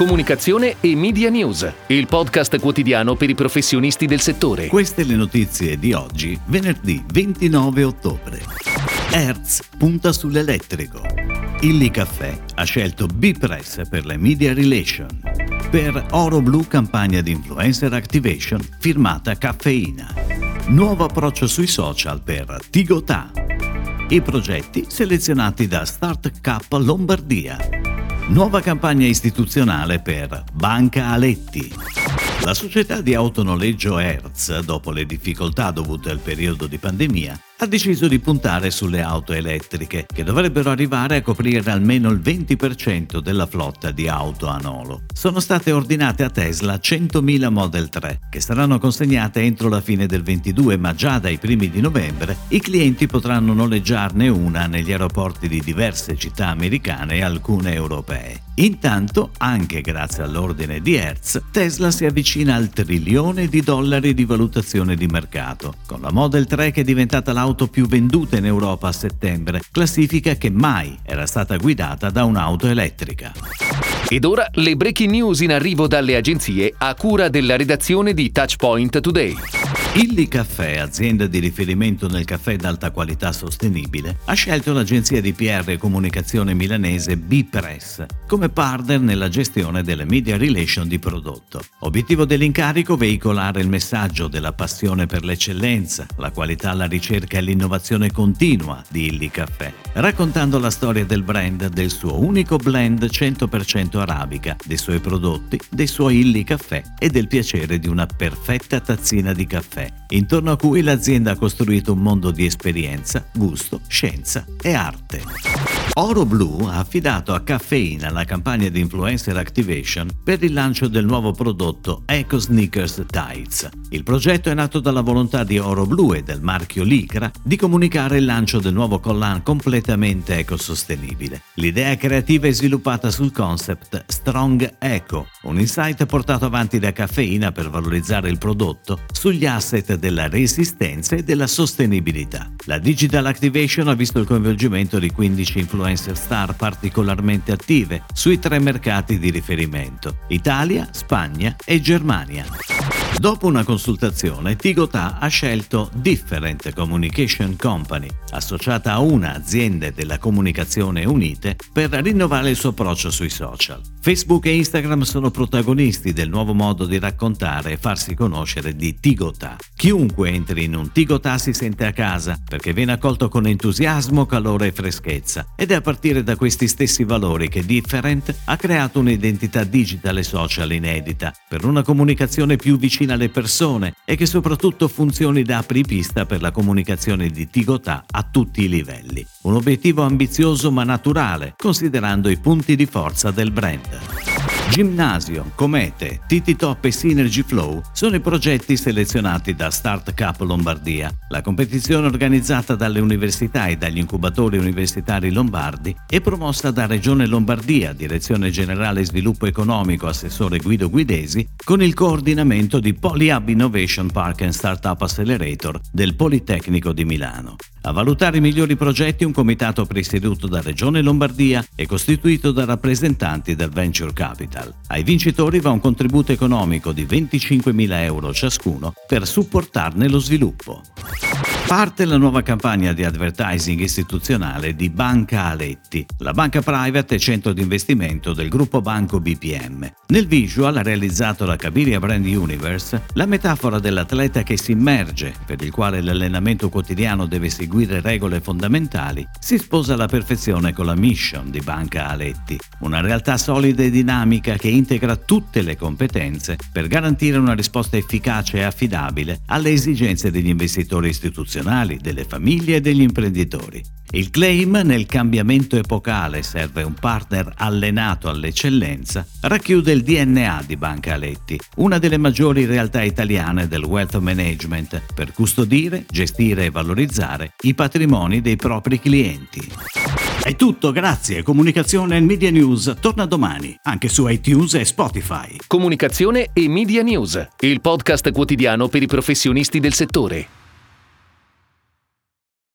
Comunicazione e Media News, il podcast quotidiano per i professionisti del settore. Queste le notizie di oggi, venerdì 29 ottobre. Hertz punta sull'elettrico. Illy Caffè ha scelto B-Press per le media relation. Per Oro Blu campagna di influencer activation firmata Caffeina. Nuovo approccio sui social per Tigotà. I progetti selezionati da Start Cup Lombardia. Nuova campagna istituzionale per Banca Aletti. La società di autonoleggio Hertz, dopo le difficoltà dovute al periodo di pandemia, ha deciso di puntare sulle auto elettriche, che dovrebbero arrivare a coprire almeno il 20% della flotta di auto a nolo. Sono state ordinate a Tesla 100.000 Model 3, che saranno consegnate entro la fine del 22, ma già dai primi di novembre i clienti potranno noleggiarne una negli aeroporti di diverse città americane e alcune europee. Intanto, anche grazie all'ordine di Hertz, Tesla si avvicina al trilione di dollari di valutazione di mercato, con la Model 3 che è diventata l'auto l'auto più venduta in Europa a settembre, classifica che mai era stata guidata da un'auto elettrica. Ed ora le breaking news in arrivo dalle agenzie a cura della redazione di Touchpoint Today. Illy Caffè, azienda di riferimento nel caffè d'alta qualità sostenibile, ha scelto l'agenzia di PR e comunicazione milanese B-Press come partner nella gestione delle media relation di prodotto. Obiettivo dell'incarico veicolare il messaggio della passione per l'eccellenza, la qualità, la ricerca e l'innovazione continua di Illy Caffè, raccontando la storia del brand, del suo unico blend 100% arabica, dei suoi prodotti, dei suoi Illy Caffè e del piacere di una perfetta tazzina di caffè caffè, intorno a cui l'azienda ha costruito un mondo di esperienza, gusto, scienza e arte. Oro Blu ha affidato a Caffeina la campagna di influencer activation per il lancio del nuovo prodotto Eco Sneakers Tights. Il progetto è nato dalla volontà di Oro Blu e del marchio Lycra di comunicare il lancio del nuovo collan completamente ecosostenibile. L'idea creativa è sviluppata sul concept Strong Eco, un insight portato avanti da Caffeina per valorizzare il prodotto sugli asset della resistenza e della sostenibilità. La Digital Activation ha visto il coinvolgimento di 15 influencer influencer star particolarmente attive sui tre mercati di riferimento, Italia, Spagna e Germania. Dopo una consultazione, Tigotà ha scelto Different Communication Company, associata a una azienda della comunicazione unite, per rinnovare il suo approccio sui social. Facebook e Instagram sono protagonisti del nuovo modo di raccontare e farsi conoscere di Tigotà. Chiunque entri in un Tigotà si sente a casa perché viene accolto con entusiasmo, calore e freschezza ed è a partire da questi stessi valori che Different ha creato un'identità digitale social inedita per una comunicazione più vicina alle persone e che soprattutto funzioni da apripista per la comunicazione di Tigotà a tutti i livelli. Un obiettivo ambizioso ma naturale, considerando i punti di forza del brand. Gymnasium, Comete, TT Top e Synergy Flow sono i progetti selezionati da Start Cup Lombardia, la competizione organizzata dalle università e dagli incubatori universitari lombardi e promossa da Regione Lombardia, Direzione Generale Sviluppo Economico, assessore Guido Guidesi, con il coordinamento di PolyHub Innovation Park and Startup Accelerator del Politecnico di Milano. A valutare i migliori progetti un comitato presieduto da Regione Lombardia e costituito da rappresentanti del Venture Capital. Ai vincitori va un contributo economico di 25.000 euro ciascuno per supportarne lo sviluppo. Parte la nuova campagna di advertising istituzionale di Banca Aletti, la banca private e centro di investimento del gruppo banco BPM. Nel visual realizzato da Cabiria Brand Universe, la metafora dell'atleta che si immerge, per il quale l'allenamento quotidiano deve seguire regole fondamentali, si sposa alla perfezione con la mission di Banca Aletti, una realtà solida e dinamica che integra tutte le competenze per garantire una risposta efficace e affidabile alle esigenze degli investitori istituzionali professionali, delle famiglie e degli imprenditori. Il claim nel cambiamento epocale serve un partner allenato all'eccellenza racchiude il DNA di Banca Aletti, una delle maggiori realtà italiane del wealth management, per custodire, gestire e valorizzare i patrimoni dei propri clienti. È tutto, grazie. Comunicazione e Media News torna domani, anche su iTunes e Spotify. Comunicazione e Media News, il podcast quotidiano per i professionisti del settore.